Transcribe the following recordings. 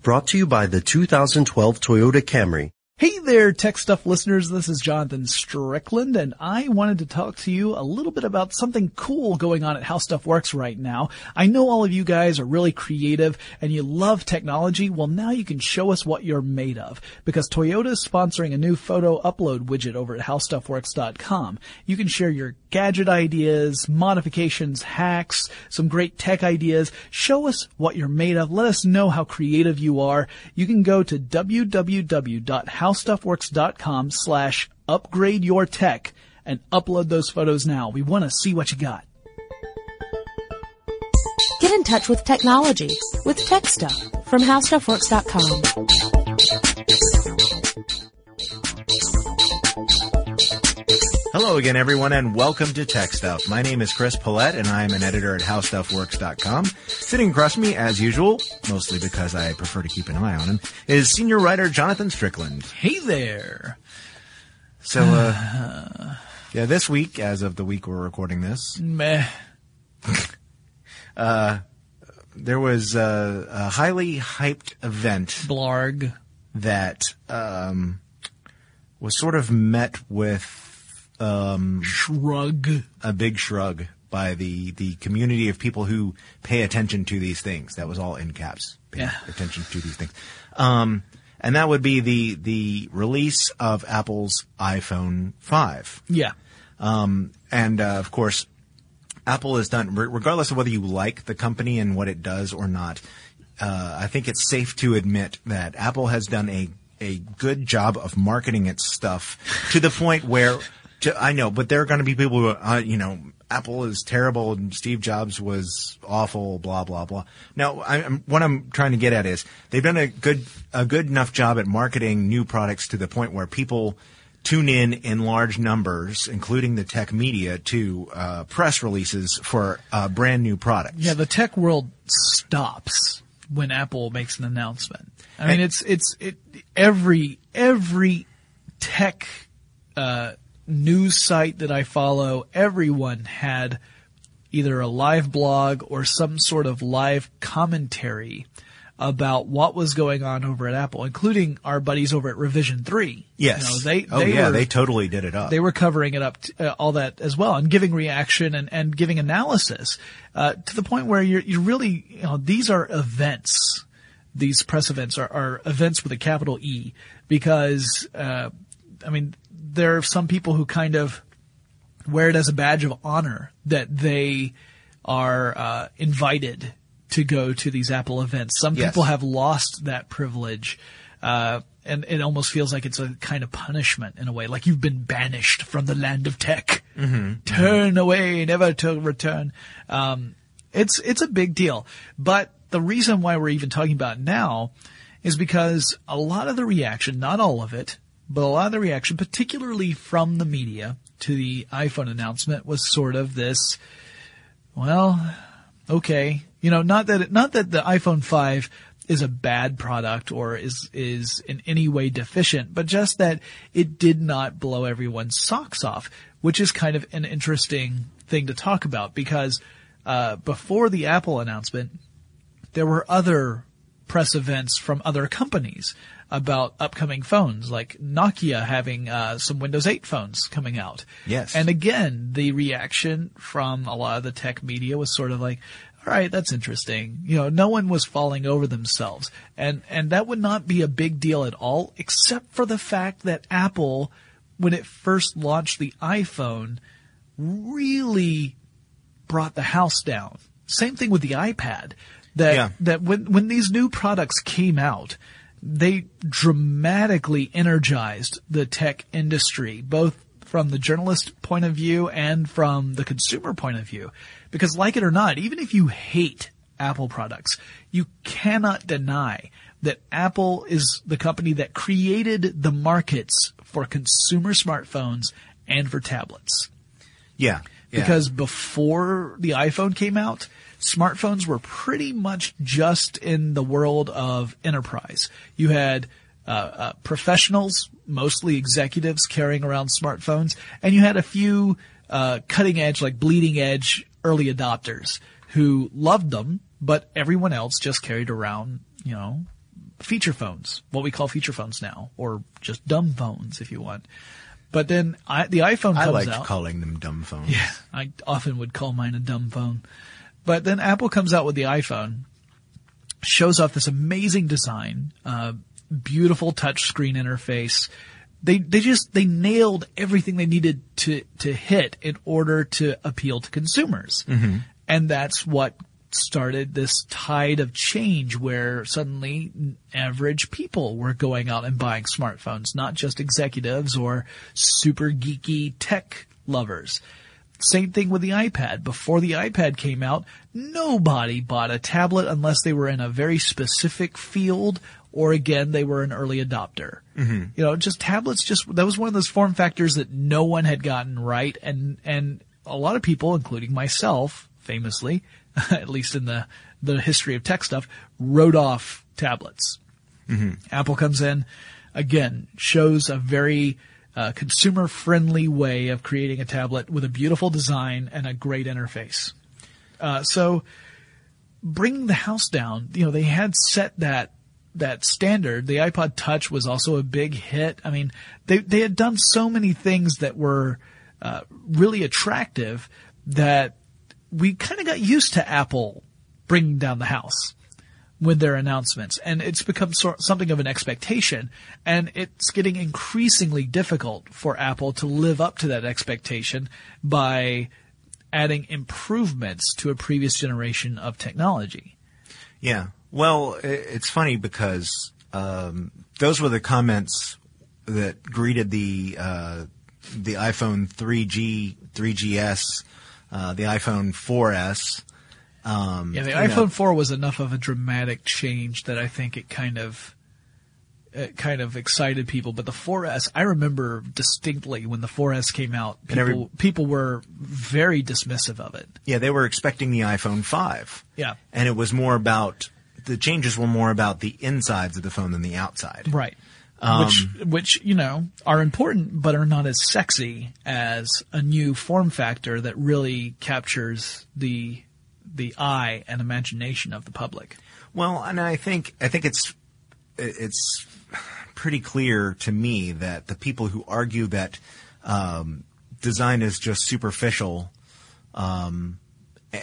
Brought to you by the 2012 Toyota Camry. Hey there, Tech Stuff listeners. This is Jonathan Strickland, and I wanted to talk to you a little bit about something cool going on at How Stuff Works right now. I know all of you guys are really creative and you love technology. Well, now you can show us what you're made of because Toyota is sponsoring a new photo upload widget over at HowStuffWorks.com. You can share your gadget ideas, modifications, hacks, some great tech ideas. Show us what you're made of. Let us know how creative you are. You can go to www.how howstuffworks.com slash upgrade your tech and upload those photos now. We want to see what you got. Get in touch with technology with Tech Stuff from HowStuffWorks.com. Hello again, everyone, and welcome to Tech Stuff. My name is Chris Pollette, and I'm an editor at HowStuffWorks.com. Sitting across me, as usual, mostly because I prefer to keep an eye on him, is senior writer Jonathan Strickland. Hey there. So, uh, yeah, this week, as of the week we're recording this, Meh. uh, there was a, a highly hyped event Blarg. that um, was sort of met with um, Shrug. a big shrug by the, the community of people who pay attention to these things. That was all in caps. Pay Yeah. attention to these things. Um, and that would be the, the release of Apple's iPhone 5. Yeah. Um, and, uh, of course, Apple has done, regardless of whether you like the company and what it does or not, uh, I think it's safe to admit that Apple has done a, a good job of marketing its stuff to the point where, to, I know, but there are going to be people who, uh, you know, Apple is terrible and Steve Jobs was awful, blah blah blah. Now, I, I'm, what I'm trying to get at is they've done a good a good enough job at marketing new products to the point where people tune in in large numbers, including the tech media, to uh, press releases for uh, brand new products. Yeah, the tech world stops when Apple makes an announcement. I mean, And- it's it's it every every tech uh, news site that I follow, everyone had either a live blog or some sort of live commentary about what was going on over at Apple, including our buddies over at Revision Three. Yes. you know, they oh they yeah, were, they totally did it up. they were covering it up, t- uh, all that as well, and giving reaction and, and giving analysis uh, to the point where you're you really you know these are events. These press events are, are events with a capital E because uh, I mean there are some people who kind of wear it as a badge of honor that they are uh, invited to go to these Apple events. Some Yes. people have lost that privilege. Uh, and it almost feels like it's a kind of punishment in a way, like you've been banished from the land of tech. Turn away, never to return. Um, it's it's a big deal. But the reason why we're even talking about now is because a lot of the reaction, not all of it, but a lot of the reaction, particularly from the media to the iPhone announcement, was sort of this. Well, okay, you know, not that it, not that the iPhone 5 is a bad product or is is in any way deficient, but just that it did not blow everyone's socks off, which is kind of an interesting thing to talk about because uh, before the Apple announcement, there were other press events from other companies about upcoming phones, like Nokia having uh, some Windows 8 phones coming out. Yes. And again, the reaction from a lot of the tech media was sort of like, all right, that's interesting. You know, no one was falling over themselves. And, and that would not be a big deal at all, except for the fact that Apple, when it first launched the iPhone, really brought the house down. Same thing with the iPad. That Yeah. that when when these new products came out, they dramatically energized the tech industry, both from the journalist point of view and from the consumer point of view. Because like it or not, even if you hate Apple products, you cannot deny that Apple is the company that created the markets for consumer smartphones and for tablets yeah, yeah. because before the iPhone came out, smartphones were pretty much just in the world of enterprise. You had uh, uh, professionals, mostly executives, carrying around smartphones, and you had a few uh, cutting edge, like bleeding edge early adopters who loved them, but everyone else just carried around, you know, feature phones, what we call feature phones now, or just dumb phones if you want. But then I, the iPhone comes I liked out. calling them dumb phones. Yeah, I often would call mine a dumb phone. But then Apple comes out with the iPhone, shows off this amazing design, uh, beautiful touchscreen interface. They they just they nailed everything they needed to to hit in order to appeal to consumers, and that's what started this tide of change where suddenly average people were going out and buying smartphones, not just executives or super geeky tech lovers. Same thing with the iPad. Before the iPad came out, nobody bought a tablet unless they were in a very specific field or again, they were an early adopter. Mm-hmm. You know, just tablets just, that was one of those form factors that no one had gotten right and, and a lot of people, including myself, famously, at least in the, the history of tech stuff, wrote off tablets. Apple comes in, again, shows a very uh, consumer friendly way of creating a tablet with a beautiful design and a great interface. Uh, so bring the house down, you know, they had set that that standard. The iPod Touch was also a big hit. I mean, they they had done so many things that were uh, really attractive that we kind of got used to Apple bringing down the house with their announcements and it's become sort something of an expectation and it's getting increasingly difficult for Apple to live up to that expectation by adding improvements to a previous generation of technology. Yeah. Well, it's funny because um, those were the comments that greeted the uh, the iPhone 3G, 3GS, uh, the iPhone 4S. Um, Yeah, the iPhone know, 4 was enough of a dramatic change that I think it kind of it kind of excited people. But the 4S, I remember distinctly when the 4S came out, And every- people people were very dismissive of it. yeah, they were expecting the iPhone 5. Yeah. And it was more about the changes were more about the insides of the phone than the outside. Right. Um, which, which, you know, are important, but are not as sexy as a new form factor that really captures the, the eye and imagination of the public. Well, and I think I think it's it's pretty clear to me that the people who argue that um, design is just superficial, um, eh,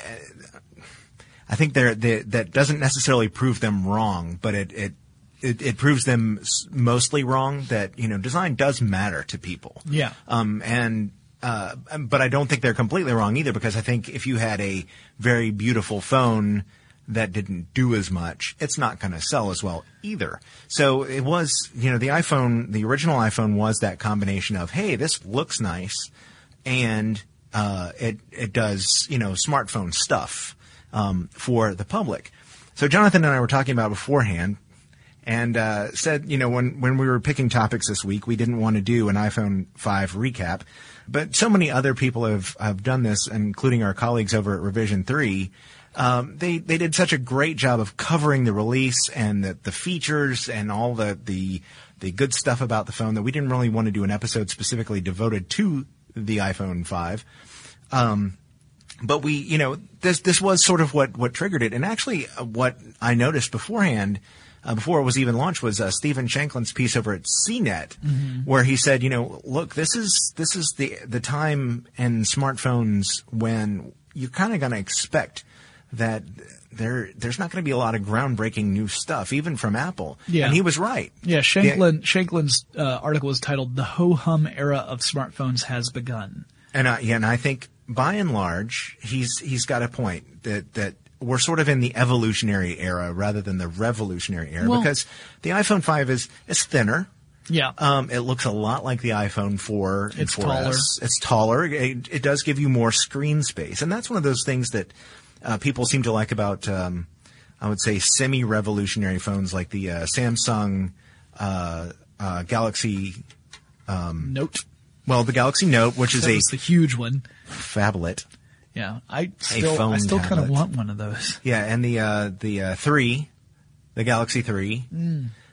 I think they're, they, that doesn't necessarily prove them wrong, but it it, it, it proves them mostly wrong. That you know, design does matter to people. Yeah. Um, and uh, but I don't think they're completely wrong either because I think if you had a very beautiful phone that didn't do as much, it's not going to sell as well either. So it was, you know, the iPhone, the original iPhone was that combination of, hey, this looks nice, and uh, it it does, you know, smartphone stuff um, for the public. So Jonathan and I were talking about beforehand and uh, said, you know, when when we were picking topics this week, we didn't want to do an iPhone 5 recap, but so many other people have have done this, including our colleagues over at Revision 3. Um, they they did such a great job of covering the release and the, the features and all the, the the good stuff about the phone that we didn't really want to do an episode specifically devoted to the iPhone 5 but we, you know, this this was sort of what what triggered it, and actually, uh, what I noticed beforehand, uh, before it was even launched, was uh, Stephen Shankland's piece over at CNET, where he said, you know, look, this is this is the the time in smartphones when you're kind of going to expect that there there's not going to be a lot of groundbreaking new stuff, even from Apple. Yeah. and he was right. Yeah, The- Shankland, Shankland's uh, article was titled "The Ho Hum Era of Smartphones Has Begun." And I, yeah, and I think by and large, he's he's got a point that that we're sort of in the evolutionary era rather than the revolutionary era Well- because the iPhone 5 is is thinner. Yeah, Um, it looks a lot like the iPhone 4 and It's 4S. taller. It's taller. It, it does give you more screen space, and that's one of those things that uh, people seem to like about, um, I would say, semi-revolutionary phones like the uh, Samsung uh, uh, Galaxy. Note. Well, the Galaxy Note, which is a the huge one. phablet. Yeah, I still, I still kind of want one of those. Yeah, and the uh, the uh, three, the Galaxy Three,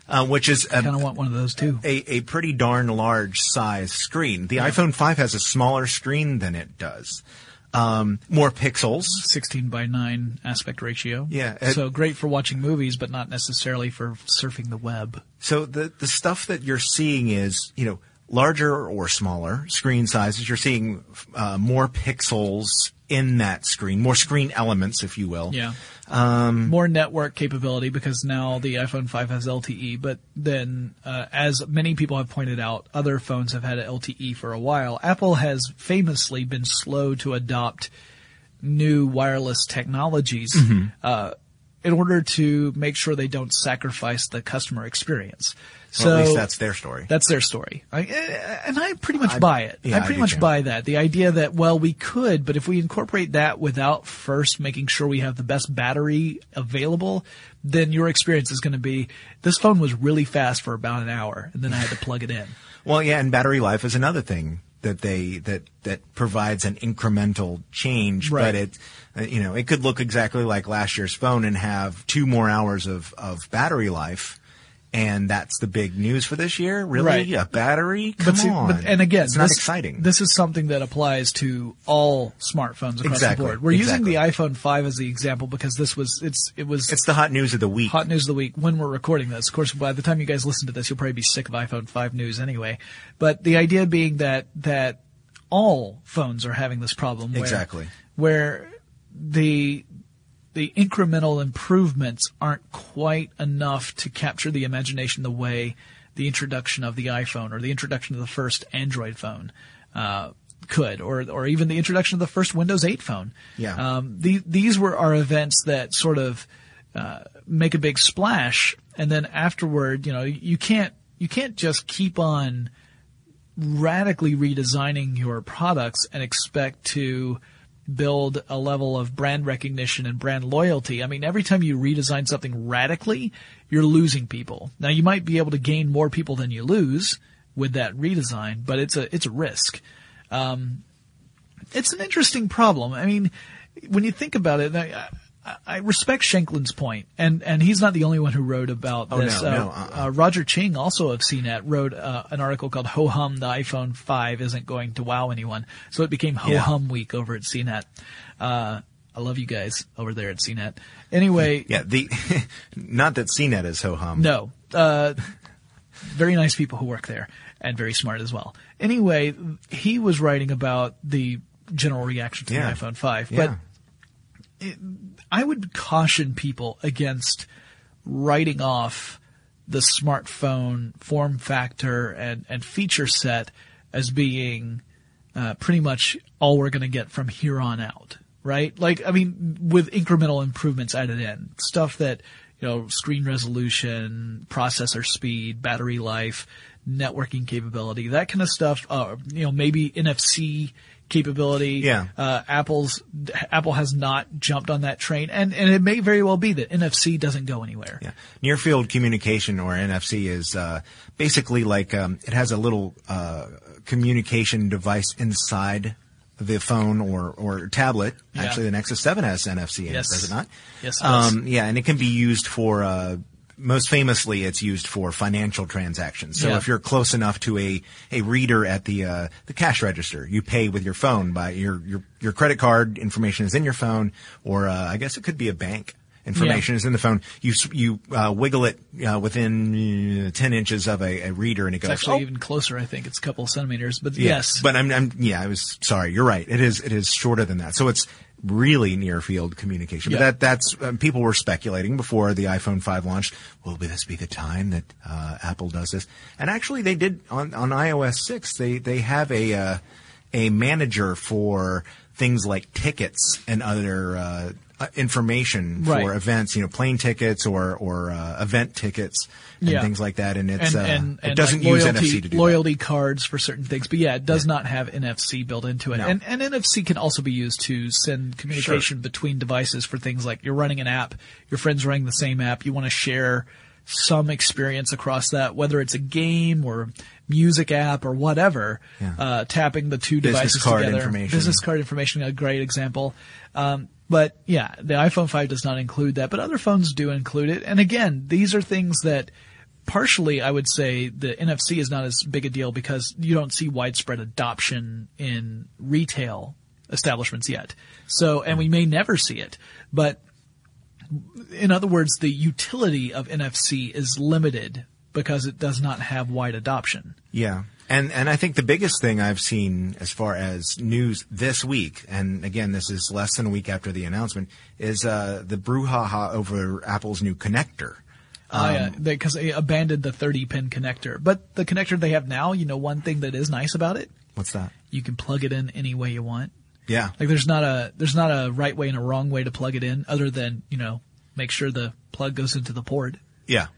uh, which is Kind a, of want one of those too. a a pretty darn large size screen. The iPhone Five has a smaller screen than it does, um, more pixels. 16 by 9 aspect ratio. Yeah, it- so great for watching movies, but not necessarily for surfing the web. So the the stuff that you're seeing is you know larger or smaller screen sizes. You're seeing uh, more pixels in that screen, more screen elements, if you will. Yeah. Um, More network capability because now the iPhone 5 has LTE, but then, uh, as many people have pointed out, other phones have had LTE for a while. Apple has famously been slow to adopt new wireless technologies, uh, in order to make sure they don't sacrifice the customer experience. So Well, at least that's their story. that's their story. I, eh, and I pretty much buy it. yeah, I I pretty do much too. buy that. The idea that, well, we could, but if we incorporate that without first making sure we have the best battery available, then your experience is going to be, this phone was really fast for about an hour, and then I had to plug it in. Well, yeah, and battery life is another thing that they that that provides an incremental change, Right. but it uh, you know it could look exactly like last year's phone and have two more hours of of battery life. And that's the big news for this year. Really, Right. a battery? Come But see, on! but, and again, it's not this, exciting. This is something that applies to all smartphones across Exactly, the board. We're exactly. using the iPhone 5 as the example because this was, it's, it was, it's the hot news of the week. hot news of the week when we're recording this. Of course, by the time you guys listen to this, you'll probably be sick of iPhone 5 news anyway. But the idea being that that all phones are having this problem. Where, Exactly. Where the the incremental improvements aren't quite enough to capture the imagination the way the introduction of the iPhone or the introduction of the first Android phone uh, could, or or even the introduction of the first Windows 8 phone. Yeah. Um, the, these were our events that sort of uh, make a big splash, and then afterward, you know, you can't you can't just keep on radically redesigning your products and expect to build a level of brand recognition and brand loyalty. I mean, every time you redesign something radically, you're losing people. Now you might be able to gain more people than you lose with that redesign, but it's a, it's a risk. Um, it's an interesting problem. I mean, when you think about it, I- respect Shankland's point, and and he's not the only one who wrote about Oh, this. no, uh, no, uh-uh. uh, Roger Cheng, also of CNET, wrote uh, an article called "Ho Hum: The iPhone 5 Isn't Going to Wow Anyone," so it became Ho Yeah. Hum Week over at CNET. Uh, I love you guys over there at CNET. Anyway, Yeah, the not that CNET is ho hum. no. Uh, very nice people who work there and very smart as well. Anyway, he was writing about the general reaction to Yeah. the iPhone 5, Yeah. but it, I would caution people against writing off the smartphone form factor and, and feature set as being uh, pretty much all we're going to get from here on out, right? Like, I mean, with incremental improvements added in, stuff that, you know, screen resolution, processor speed, battery life, networking capability, that kind of stuff, uh, you know, maybe NFC capability. Yeah. Uh, Apple's, Apple has not jumped on that train and, and it may very well be that NFC doesn't go anywhere. Yeah. Near field communication or NFC is uh, basically like um, it has a little uh, communication device inside the phone or, or tablet. Yeah. Actually, the Nexus 7 has NFC in Yes. it, does it not? Yes, it. Um, yeah, and it can be used for. Uh, most famously, it's used for financial transactions. So Yeah. if you're close enough to a, a reader at the uh, the cash register, you pay with your phone by your your your credit card information is in your phone, or uh, I guess it could be a bank information Yeah. is in the phone. You you uh, wiggle it uh, within uh, ten inches of a, a reader, and it It's goes. actually "Oh." even closer, I think. It's a couple of centimeters, but Yeah. yes. but I'm, I'm yeah, I was sorry. You're right. It is it is shorter than that. So it's really near field communication. Yeah. But that that's um, people were speculating before the iPhone 5 launched. Will this be the time that uh, Apple does this? And actually, they did on on iOS 6. They they have a uh, a manager for things like tickets and other. Uh, information Right. for events, you know, plane tickets or or uh, event tickets and Yeah. things like that, and it's and, uh, and, it doesn't like use loyalty, NFC to do that. loyalty cards for certain things. But yeah, it does not have NFC built into it. No. And, and NFC can also be used to send communication between devices for things like you're running an app, your friend's running the same app, you want to share some experience across that, whether it's a game or music app or whatever, Yeah. uh, tapping the two Business devices card together. information. Business card information, a great example. Um, but yeah, the iPhone 5 does not include that, but other phones do include it. And again, these are things that partially I would say the NFC is not as big a deal because you don't see widespread adoption in retail establishments yet. So, and we may never see it, but in other words, the utility of NFC is limited because it does not have wide adoption. Yeah. And and I think the biggest thing I've seen as far as news this week, and again, this is less than a week after the announcement, is uh, the brouhaha over Apple's new connector. Oh yeah, because they abandoned the 30 pin connector. But the connector they have now, you know, one thing that is nice about it, What's that? you can plug it in any way you want. Yeah. Like there's not a there's not a right way and a wrong way to plug it in, other than you know make sure the plug goes into the port. Yeah.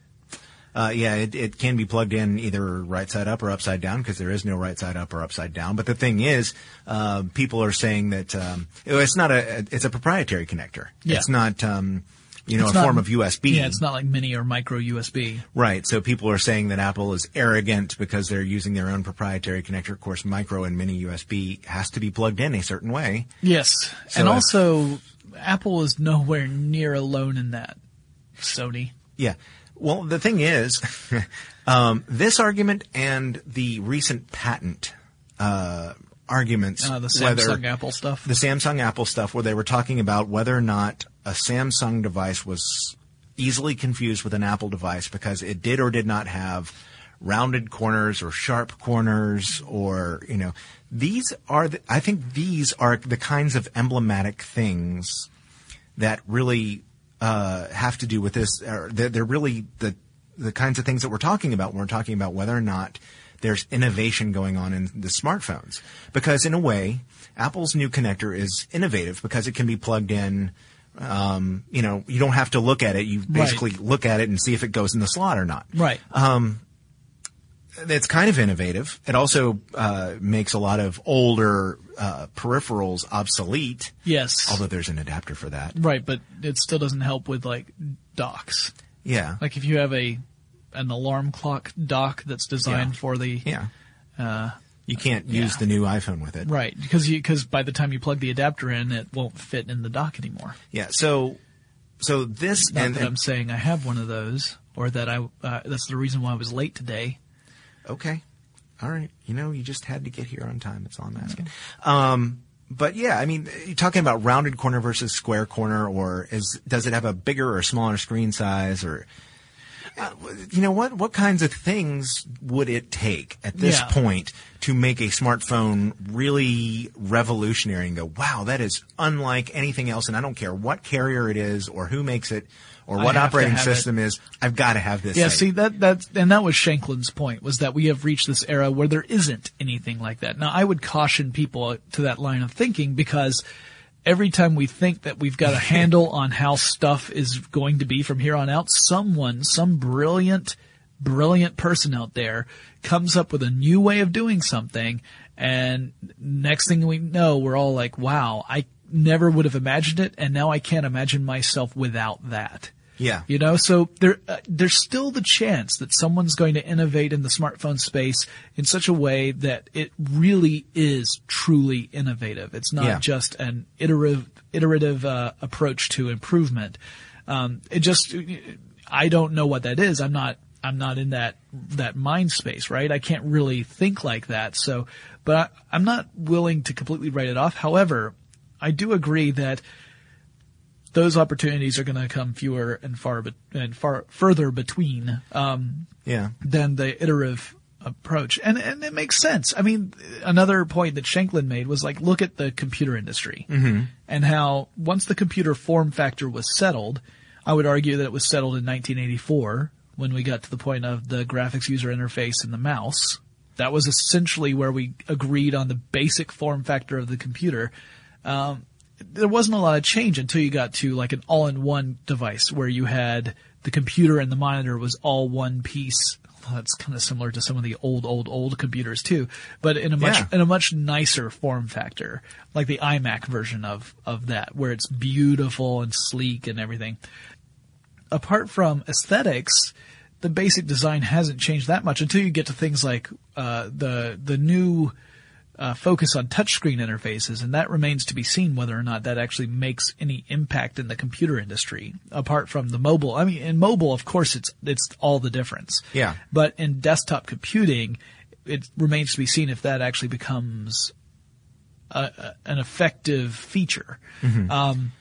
Uh, yeah, it, it can be plugged in either right side up or upside down because there is no right side up or upside down. But the thing is, uh, people are saying that um, it's not a it's a proprietary connector. Yeah. It's not um, you know It's a not- form of USB. Yeah, it's not like mini or micro USB. Right. So people are saying that Apple is arrogant because they're using their own proprietary connector. Of course, micro and mini USB has to be plugged in a certain way. Yes, So and also Apple is nowhere near alone in that. Sony. Yeah. Well, the thing is, um, this argument and the recent patent uh, arguments, Uh, the whether Samsung Apple stuff. the Samsung Apple stuff, where they were talking about whether or not a Samsung device was easily confused with an Apple device because it did or did not have rounded corners or sharp corners or you know these are the, I think these are the kinds of emblematic things that really uh, have to do with this. They're, they're really the the kinds of things that we're talking about when we're talking about whether or not there's innovation going on in the smartphones. Because in a way, Apple's new connector is innovative because it can be plugged in. Um, you know, you don't have to look at it. You basically look at it and see if it goes in the slot or not Right. it's kind of innovative. It also uh, makes a lot of older uh, peripherals obsolete. yes. Although there's an adapter for that. right, but it still doesn't help with like docks. Yeah. Like if you have a an alarm clock dock that's designed Yeah. for the yeah. you can't use yeah. the new iPhone with it. right because because by the time you plug the adapter in, it won't fit in the dock anymore. Yeah. So, so this Not and, that I'm saying I have one of those, or that I uh, that's the reason why I was late today. okay, all right. You know, you just had to get here on time. That's all I'm asking. Um, but yeah, I mean, you're talking about rounded corner versus square corner, or is does it have a bigger or smaller screen size, or uh, you know what? What kinds of things would it take at this Yeah. point to make a smartphone really revolutionary and go, wow, that is unlike anything else, and I don't care what carrier it is, or who makes it, or what operating system is. I've got to have this. Yeah, thing. see that that and that was Shankland's point was that we have reached this era where there isn't anything like that. Now, I would caution people to that line of thinking because every time we think that we've got a handle on how stuff is going to be from here on out, someone, some brilliant, brilliant person out there comes up with a new way of doing something, and next thing we know, we're all like, "Wow, I." Never would have imagined it, and now I can't imagine myself without that. Yeah. You know, so there, uh, there's still the chance that someone's going to innovate in the smartphone space in such a way that it really is truly innovative. It's not Yeah. just an iterative, iterative uh, approach to improvement. Um, it just, I don't know what that is. I'm not, I'm not in that that mind space, right? I can't really think like that. So, but I, I'm not willing to completely write it off. However, I do agree that those opportunities are going to come fewer and far be- and far further between um, Yeah. than the iterative approach, and and it makes sense. I mean, another point that Shankland made was like, look at the computer industry and how once the computer form factor was settled, I would argue that it was settled in 1984 when we got to the point of the graphics user interface and the mouse. That was essentially where we agreed on the basic form factor of the computer there wasn't a lot of change until you got to like an all-in-one device where you had the computer and the monitor was all one piece. Well, That's kind of similar to some of the old, old, old computers too, but in a much Yeah. in a much nicer form factor, like the iMac version of of that, where it's beautiful and sleek and everything. Apart from aesthetics, the basic design hasn't changed that much until you get to things like uh, the the new uh, focus on touchscreen interfaces, and that remains to be seen whether or not that actually makes any impact in the computer industry. Apart from the mobile, I mean, in mobile, of course, it's it's all the difference. Yeah. But in desktop computing, it remains to be seen if that actually becomes a, a, an effective feature. Um,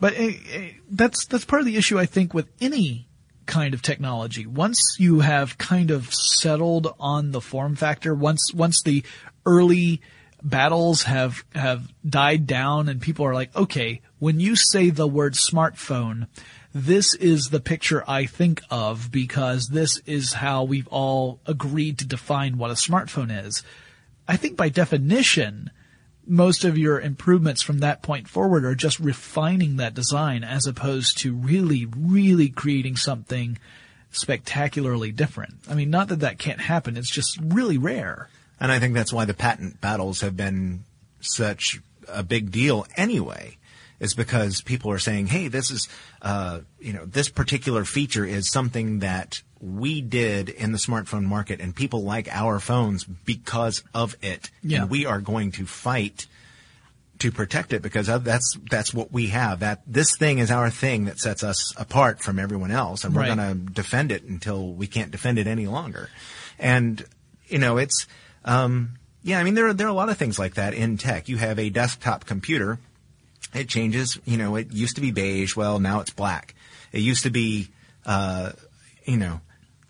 but eh, eh, that's that's part of the issue I think with any kind of technology. Once you have kind of settled on the form factor, once once the early battles have have died down and people are like, okay, when you say the word smartphone, this is the picture I think of because this is how we've all agreed to define what a smartphone is. I think by definition, most of your improvements from that point forward are just refining that design as opposed to really, really creating something spectacularly different. I mean, not that that can't happen. It's just really rare. And I think that's why the patent battles have been such a big deal anyway. Is because people are saying, "Hey, this is, uh, you know, this particular feature is something that we did in the smartphone market, and people like our phones because of it, Yeah. and we are going to fight to protect it because that's that's what we have. That this thing is our thing that sets us apart from everyone else, and we're Right. going to defend it until we can't defend it any longer. And you know, it's um, yeah. I mean, there are there are a lot of things like that in tech. You have a desktop computer. It changes. You know, it used to be beige. Well, now it's black. It used to be, uh, you know,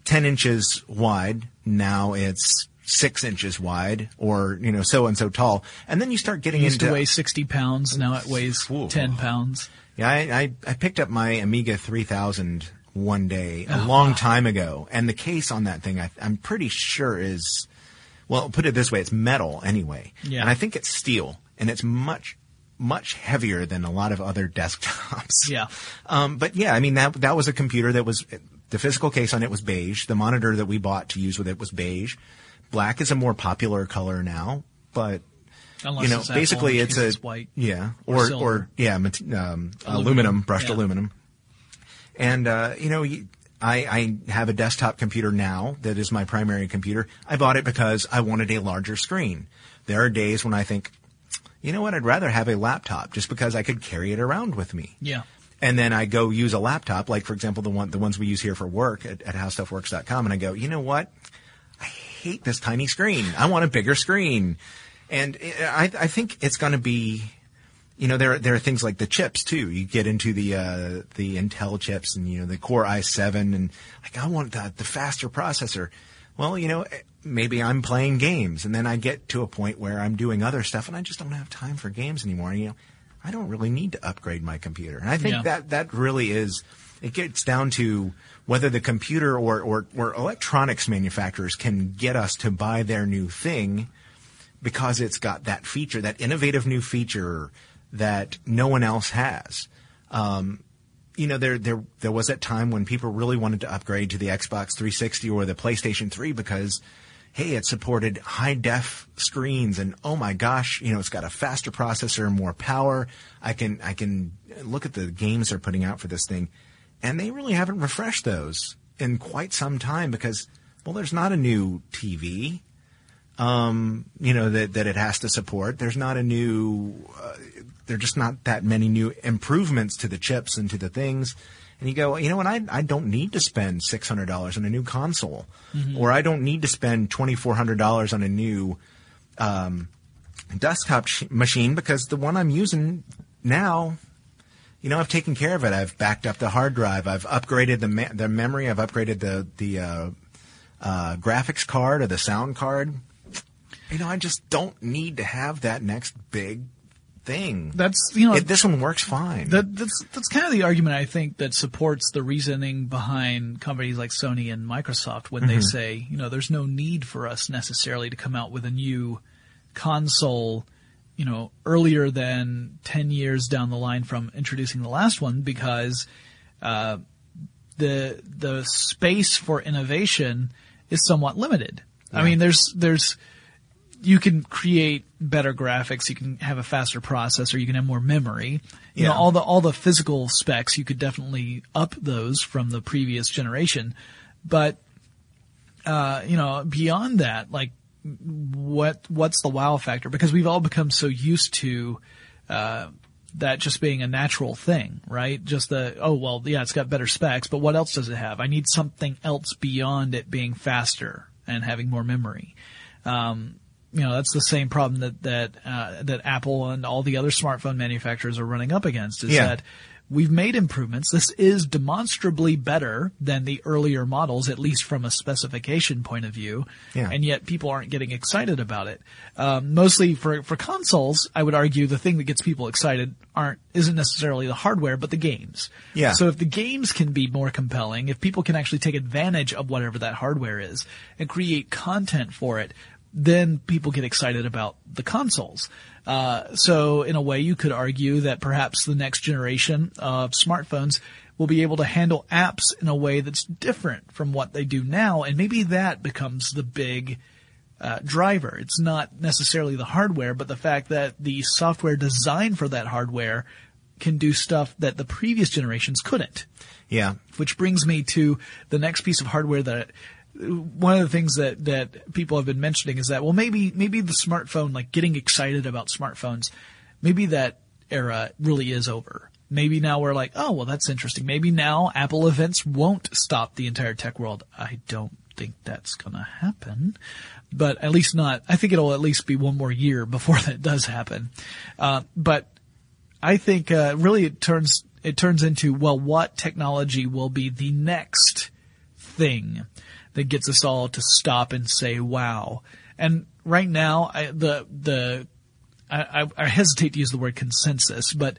ten inches wide. Now it's six inches wide, or you know, so and so tall. And then you start getting It used into to weigh 60 pounds. Now it weighs Ooh. 10 pounds. Yeah, I, I, I picked up my Amiga 3000 one day a long time ago, and the case on that thing, I, I'm pretty sure is, well, put it this way, it's metal anyway, Yeah. and I think it's steel, and it's much, much heavier than a lot of other desktops. Yeah. Um, but yeah, I mean that that was a computer that was the physical case on it was beige. The monitor that we bought to use with it was beige. Black is a more popular color now, but Unless you know, it's basically it's a it's white. yeah, Or or or, yeah, um, aluminum, Aluminum, brushed yeah. aluminum. And uh, you know, you- I, I have a desktop computer now that is my primary computer. I bought it because I wanted a larger screen. There are days when I think, you know what, I'd rather have a laptop just because I could carry it around with me. Yeah. And then I go use a laptop, like for example the one the ones we use here for work at, at howstuffworks.com, and I go, you know what? I hate this tiny screen. I want a bigger screen. And eh, I, I think it's going to be, you know, there there are things like the chips too. You get into the uh, the Intel chips and you know the Core i7 and like I want the the faster processor. Well, you know, maybe I'm playing games and then I get to a point where I'm doing other stuff and I just don't have time for games anymore. And, you know, I don't really need to upgrade my computer. And I think Yeah. that that really is it gets down to whether the computer or, or, or electronics manufacturers can get us to buy their new thing because it's got that feature, that innovative new feature that no one else has. Um, you know, there there there was that time when people really wanted to upgrade to the Xbox 360 or the PlayStation 3 because, hey, it supported high def screens and oh my gosh, you know, it's got a faster processor, more power. I can I can look at the games they're putting out for this thing, and they really haven't refreshed those in quite some time because, well, there's not a new TV um, you know, that, that it has to support. There's not a new, uh, there are just not that many new improvements to the chips and to the things. And you go, you know what, I, I don't need to spend $600 on a new console. Or I don't need to spend $2,400 on a new, um, desktop sh- machine because the one I'm using now, you know, I've taken care of it. I've backed up the hard drive. I've upgraded the me- the memory. I've upgraded the the uh, uh, graphics card or the sound card. You know, I just don't need to have that next big thing. That's, you know, It- this one works fine. That, that's that's kind of the argument I think that supports the reasoning behind companies like Sony and Microsoft when they say, you know, there's no need for us necessarily to come out with a new console, you know, earlier than 10 years down the line from introducing the last one because uh, the the space for innovation is somewhat limited. I mean, there's there's you can create better graphics, you can have a faster processor, you can have more memory. You know, all the all the physical specs you could definitely up those from the previous generation. But uh, you know, beyond that, like what what's the wow factor? Because we've all become so used to uh, that just being a natural thing, right? Just the oh well, yeah, it's got better specs, but what else does it have? I need something else beyond it being faster and having more memory. Um, you know, that's the same problem that that uh, that Apple and all the other smartphone manufacturers are running up against. Is Yeah. that we've made improvements. This is demonstrably better than the earlier models, at least from a specification point of view. Yeah. And yet people aren't getting excited about it. Um, mostly for for consoles, I would argue the thing that gets people excited aren't isn't necessarily the hardware, but the games. Yeah. So if the games can be more compelling, if people can actually take advantage of whatever that hardware is and create content for it, then people get excited about the consoles. Uh, so in a way, you could argue that perhaps the next generation of smartphones will be able to handle apps in a way that's different from what they do now, and maybe that becomes the big uh, driver. It's not necessarily the hardware, but the fact that the software designed for that hardware can do stuff that the previous generations couldn't. Yeah. Which brings me to the next piece of hardware that one of the things that that people have been mentioning is that well maybe maybe the smartphone like getting excited about smartphones maybe that era really is over. Maybe now we're like, oh well that's interesting. Maybe now Apple events won't stop the entire tech world. I don't think that's to happen. But at least not I think it'll at least be one more year before that does happen. Uh, but I think uh, really it turns it turns into well, what technology will be the next thing that gets us all to stop and say wow? And right now, I, the the I, I, hesitate to use the word consensus, but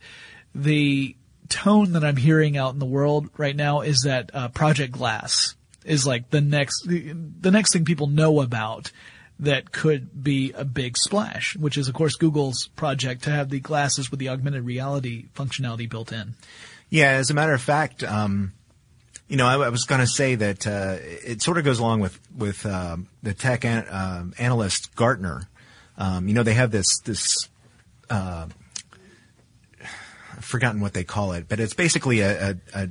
the tone that I'm hearing out in the world right now is that uh, Project Glass is like the next the next thing people know about that could be a big splash, which is of course Google's project to have the glasses with the augmented reality functionality built in. Yeah, as a matter of fact, um, you know, I, I was going to say that uh, it sort of goes along with with um, the tech an, um analyst Gartner. Um, you know, they have this this. Uh, I've forgotten what they call it, but it's basically a, a, a,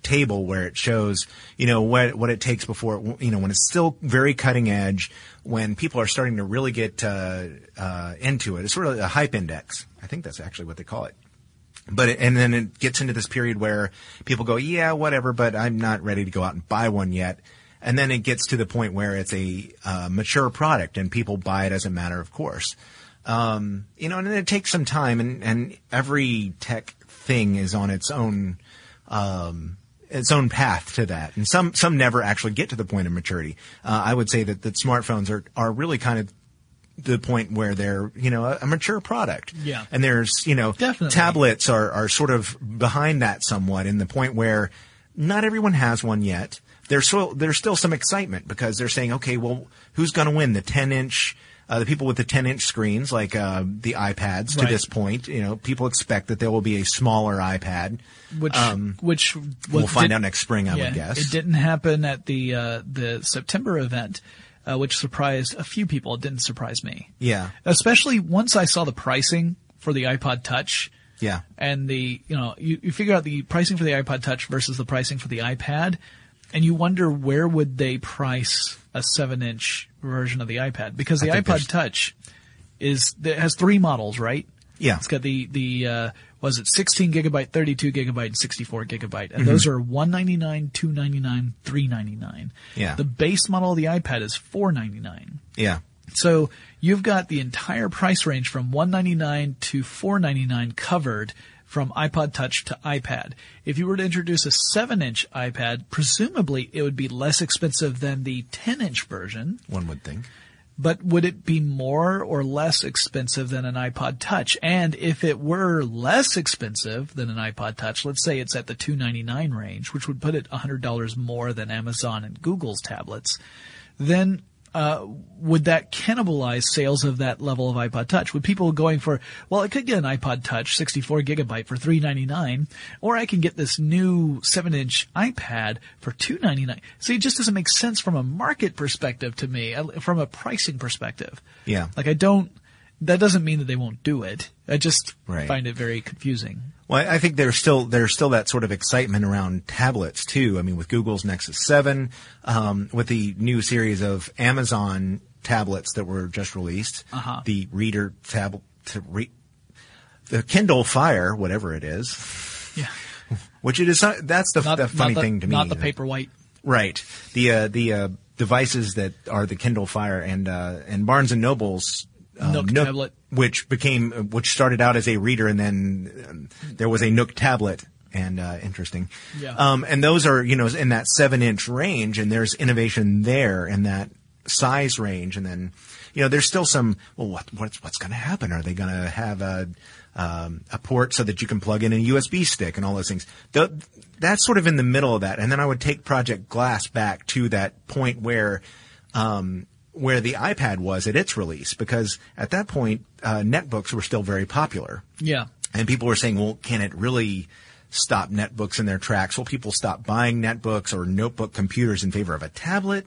table where it shows, you know, what what it takes before, you know, when it's still very cutting edge, when people are starting to really get uh, uh, into it. It's sort of a hype index. I think that's actually what they call it but it, and then it gets into this period where people go, yeah, whatever, but I'm not ready to go out and buy one yet. And then it gets to the point where it's a uh, mature product and people buy it as a matter of course. Um, you know, and it takes some time, and, and every tech thing is on its own um, its own path to that, and some some never actually get to the point of maturity. Uh, I would say that that smartphones are are really kind of the point where they're you know a, a mature product. Yeah. and there's you know Definitely. tablets are are sort of behind that somewhat in the point where not everyone has one yet. There's still there's still some excitement because they're saying, okay, well, who's going to win the 10 inch? Uh, the people with the 10 inch screens, like uh, the iPads, to Right. this point, you know, people expect that there will be a smaller iPad. Which which was, Um, We'll find did- out next spring, I yeah, would guess. It didn't happen at the uh, the September event, uh, which surprised a few people. It didn't surprise me. Yeah, Especially once I saw the pricing for the iPod Touch yeah, and the, you know, you, you figure out the pricing for the iPod Touch versus the pricing for the iPad, and you wonder where would they price a seven inch version of the iPad because the iPod there's- Touch is it has three models, right? Yeah. It's got the the uh, was it 16 gigabyte, 32 gigabyte, and 64 gigabyte, and mm-hmm. those are 199, 299, 399. Yeah. The base model of the iPad is 499. yeah, So you've got the entire price range from 199 to 499 covered from iPod Touch to iPad. If you were to introduce a 7-inch iPad, presumably it would be less expensive than the 10-inch version, one would think. But would it be more or less expensive than an iPod Touch? And if it were less expensive than an iPod Touch, let's say it's at the 299 range, which would put it $100 more than Amazon and Google's tablets, then uh, would that cannibalize sales of that level of iPod Touch? Would people going for, well, I could get an iPod Touch 64 gigabyte for 399, or I can get this new 7-inch iPad for 299. See, it just doesn't make sense from a market perspective to me, uh, from a pricing perspective. Yeah. Like I don't, that doesn't mean that they won't do it. I just Right. find it very confusing. Well, I think there's still there's still that sort of excitement around tablets too. I mean, with Google's Nexus Seven, um, with the new series of Amazon tablets that were just released, Uh-huh. the Reader tablet, re- the Kindle Fire, whatever it is, Yeah. which it is. That's the, Not, the funny the, thing to me. Not the that- Paperwhite. Right. The uh, the uh, devices that are the Kindle Fire and uh, and Barnes and Noble's uh, Nook tablet. which became which started out as a reader and then um, there was a Nook tablet. And uh, interesting, Yeah. Um, and those are you know in that seven inch range, and there's innovation there in that size range, and then you know there's still some. Well, what what's what's going to happen? Are they going to have a um, a port so that you can plug in a USB stick and all those things? Th- that's sort of in the middle of that, and then I would take Project Glass back to that point where. Um, where the iPad was at its release, because at that point, uh, netbooks were still very popular. Yeah. And people were saying, well, can it really stop netbooks in their tracks? Will people stop buying netbooks or notebook computers in favor of a tablet?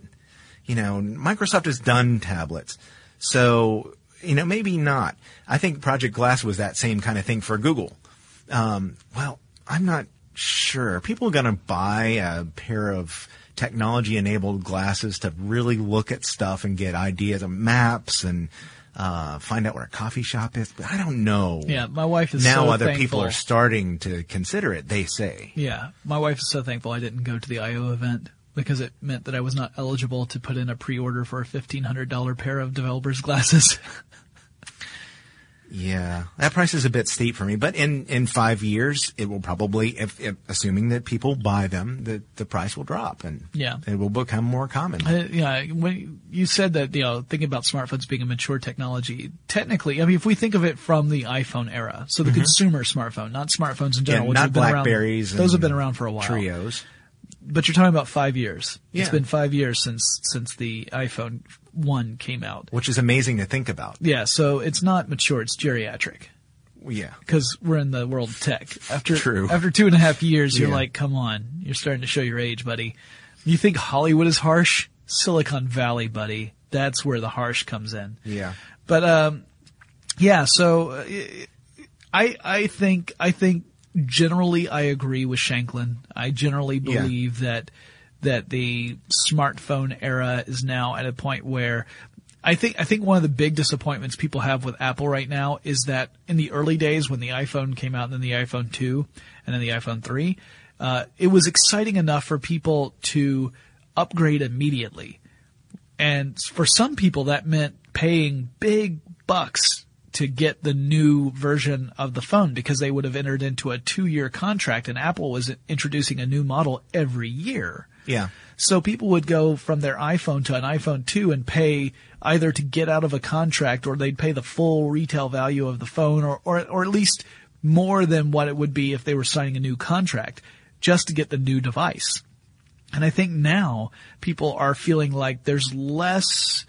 You know, Microsoft has done tablets. So, you know, maybe not. I think Project Glass was that same kind of thing for Google. Um, well, I'm not sure. People Are people going to buy a pair of technology enabled glasses to really look at stuff and get ideas of maps and uh, find out where a coffee shop is? I don't know Yeah. My wife is now so other thankful. people are starting to consider it. They say, Yeah, my wife is so thankful I didn't go to the I/O event because it meant that I was not eligible to put in a pre-order for a fifteen hundred dollar pair of developers glasses. "Yeah, that price is a bit steep for me." But in in five years, it will probably, if, if assuming that people buy them, the the price will drop and Yeah. it will become more common. Uh, yeah, when you said that, you know, thinking about smartphones being a mature technology, technically, I mean, if we think of it from the iPhone era, so the consumer smartphone, not smartphones in Mm-hmm. yeah, general, which not Blackberries. around, those have been around for a while. Treos. But you're talking about five years. It's been five years since since the iPhone one came out. which is amazing to think about. Yeah, so it's not mature; it's geriatric. Yeah. because we're in the world of tech. After True. after two and a half years, you're Yeah. like, come on, you're starting to show your age, buddy. You think Hollywood is harsh? Silicon Valley, buddy. That's where the harsh comes in. Yeah. But um, yeah. So uh, I I think I think generally I agree with Shankland. I generally Yeah. believe that that the smartphone era is now at a point where I think I think one of the big disappointments people have with Apple right now is that in the early days when the iPhone came out and then the iPhone 2 and then the iPhone 3, uh, it was exciting enough for people to upgrade immediately. And for some people, that meant paying big bucks to get the new version of the phone because they would have entered into a two year contract and Apple was introducing a new model every year. Yeah. So people would go from their iPhone to an iPhone 2 and pay either to get out of a contract or they'd pay the full retail value of the phone or, or, or at least more than what it would be if they were signing a new contract just to get the new device. And I think now people are feeling like there's less,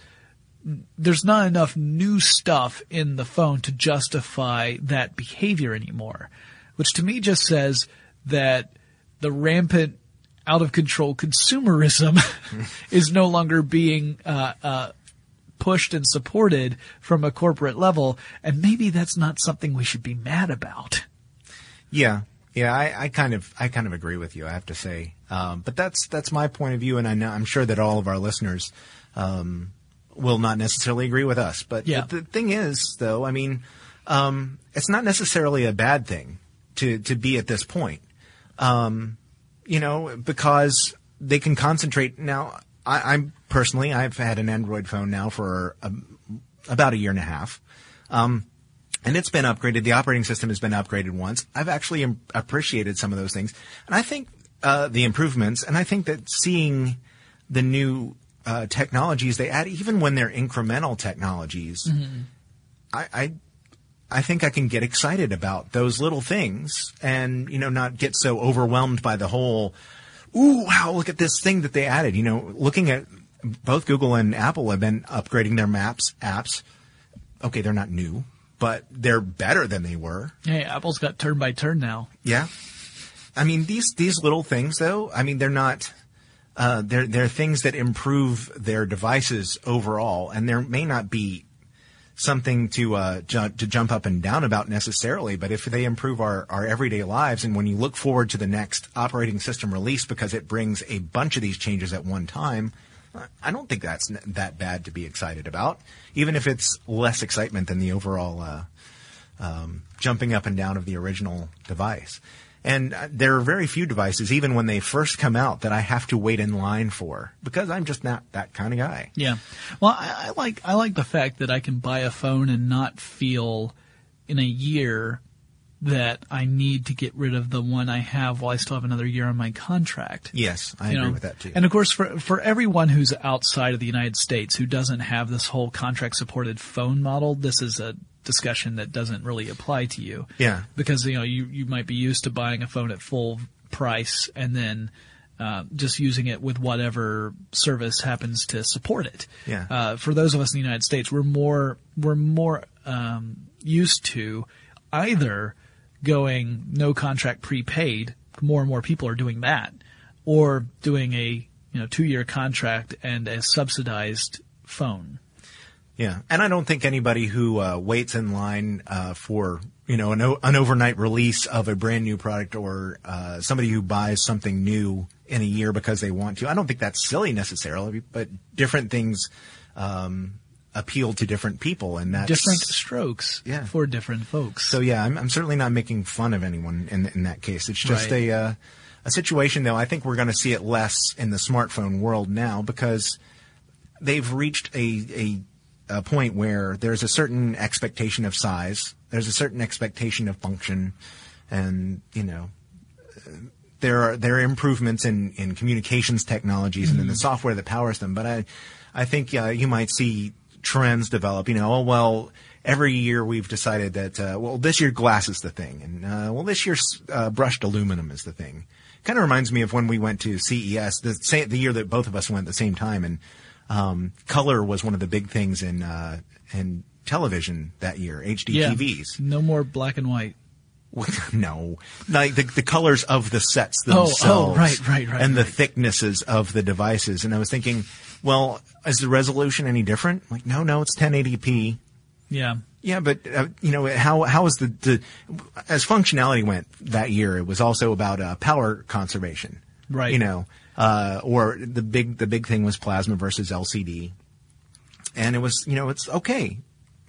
there's not enough new stuff in the phone to justify that behavior anymore, which to me just says that the rampant out of control consumerism is no longer being, uh, uh, pushed and supported from a corporate level. And maybe that's not something we should be mad about. Yeah, yeah, I, I kind of, I kind of agree with you. I have to say, um, but that's that's my point of view, and I know I'm sure that all of our listeners um, will not necessarily agree with us. But Yeah. the, the thing is, though, I mean, um, it's not necessarily a bad thing to to be at this point. Um, you know, because they can concentrate. Now, I, I'm personally, I've had an Android phone now for um, about a year and a half. Um, and it's been upgraded. The operating system has been upgraded once. I've actually im- appreciated some of those things, and I think uh, the improvements. And I think that seeing the new uh, technologies they add, even when they're incremental technologies, I, I I think I can get excited about those little things, and you know, not get so overwhelmed by the whole. Ooh, wow! Look at this thing that they added. You know, looking at both Google and Apple have been upgrading their Maps apps. Okay, they're not new, but they're better than they were. Hey, Apple's got turn by turn now. Yeah. I mean these these little things though, I mean they're not uh, they're they're things that improve their devices overall, and there may not be something to uh, ju- to jump up and down about necessarily, but if they improve our, our everyday lives, and when you look forward to the next operating system release because it brings a bunch of these changes at one time, I don't think that's n- that bad to be excited about, even if it's less excitement than the overall uh, um, jumping up and down of the original device. And there are very few devices, even when they first come out, that I have to wait in line for because I'm just not that kind of guy. Yeah. Well, I, I like I like the fact that I can buy a phone and not feel in a year that I need to get rid of the one I have while I still have another year on my contract. Yes, I You agree know, with that too. And of course, for for everyone who's outside of the United States who doesn't have this whole contract supported phone model, this is a discussion that doesn't really apply to you. Yeah. Because you know you you might be used to buying a phone at full price and then. Uh, just using it with whatever service happens to support it. Yeah. Uh, for those of us in the United States, we're more we're more um, used to either going no contract prepaid. More and more people are doing that, or doing a you know two year contract and a subsidized phone. Yeah, and I don't think anybody who uh, waits in line uh, for you know an, o- an overnight release of a brand new product or uh, somebody who buys something new in a year because they want to. I don't think that's silly necessarily, but different things um, appeal to different people, and that's Different strokes Yeah. for different folks. So yeah, I'm, I'm certainly not making fun of anyone in in that case. It's just Right. a uh, a situation, though. I think we're going to see it less in the smartphone world now because they've reached a, a a point where there's a certain expectation of size, there's a certain expectation of function, and you know. There are there are improvements in, in communications technologies and in the software that powers them, but I I think uh, you might see trends develop. You know, oh well, every year we've decided that uh, well this year glass is the thing, and uh, well this year uh, brushed aluminum is the thing. Kind of reminds me of when we went to CES the same, the year that both of us went at the same time, and um, color was one of the big things in uh, in television that year. HD yeah, TVs. no more black and white. no, like the, the colors of the sets Oh, oh, themselves, right, right, right, and the thicknesses of the devices. And I was thinking, well, is the resolution any different? Like, no, no, it's 1080p. Yeah, Yeah, but uh, you know how how is the, the as functionality went that year? It was also about uh, power conservation, Right. You know, uh, or the big the big thing was plasma versus LCD, and it was you know it's okay,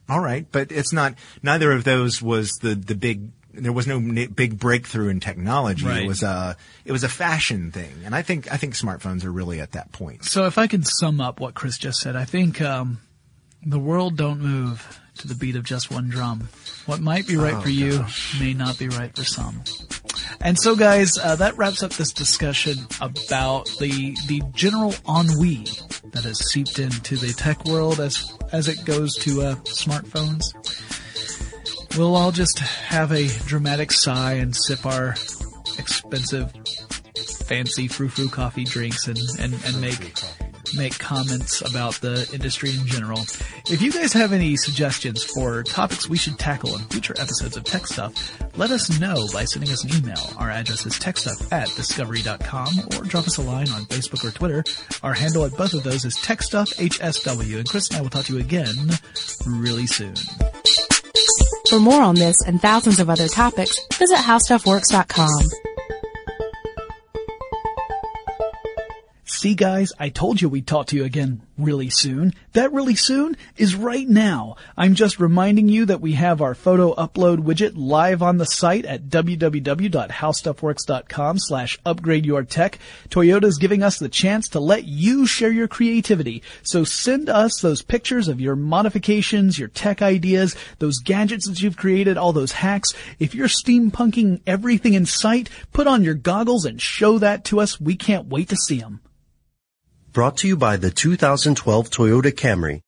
all right, but it's not. Neither of those was the the big. There was no n- big breakthrough in technology. Right. It was a it was a fashion thing, and I think I think smartphones are really at that point. So if I can sum up what Chris just said, I think um, the world don't move to the beat of just one drum. What might be right Oh, for you may not be right for some. And so, guys, uh, that wraps up this discussion about the the general ennui that has seeped into the tech world as as it goes to uh, smartphones. We'll all just have a dramatic sigh and sip our expensive, fancy frou-frou coffee drinks and, and, and make make comments about the industry in general. If you guys have any suggestions for topics we should tackle in future episodes of Tech Stuff, let us know by sending us an email. Our address is techstuff at discovery.com or drop us a line on Facebook or Twitter. Our handle at both of those is techstuffhsw. And Chris and I will talk to you again really soon. For more on this and thousands of other topics, visit howstuffworks.com. See guys, I told you we'd talk to you again really soon. That really soon is right now. I'm just reminding you that we have our photo upload widget live on the site at www.howstuffworks.com slash upgrade your tech. Toyota's giving us the chance to let you share your creativity. So send us those pictures of your modifications, your tech ideas, those gadgets that you've created, all those hacks. If you're steampunking everything in sight, put on your goggles and show that to us. We can't wait to see them. Brought to you by the 2012 Toyota Camry.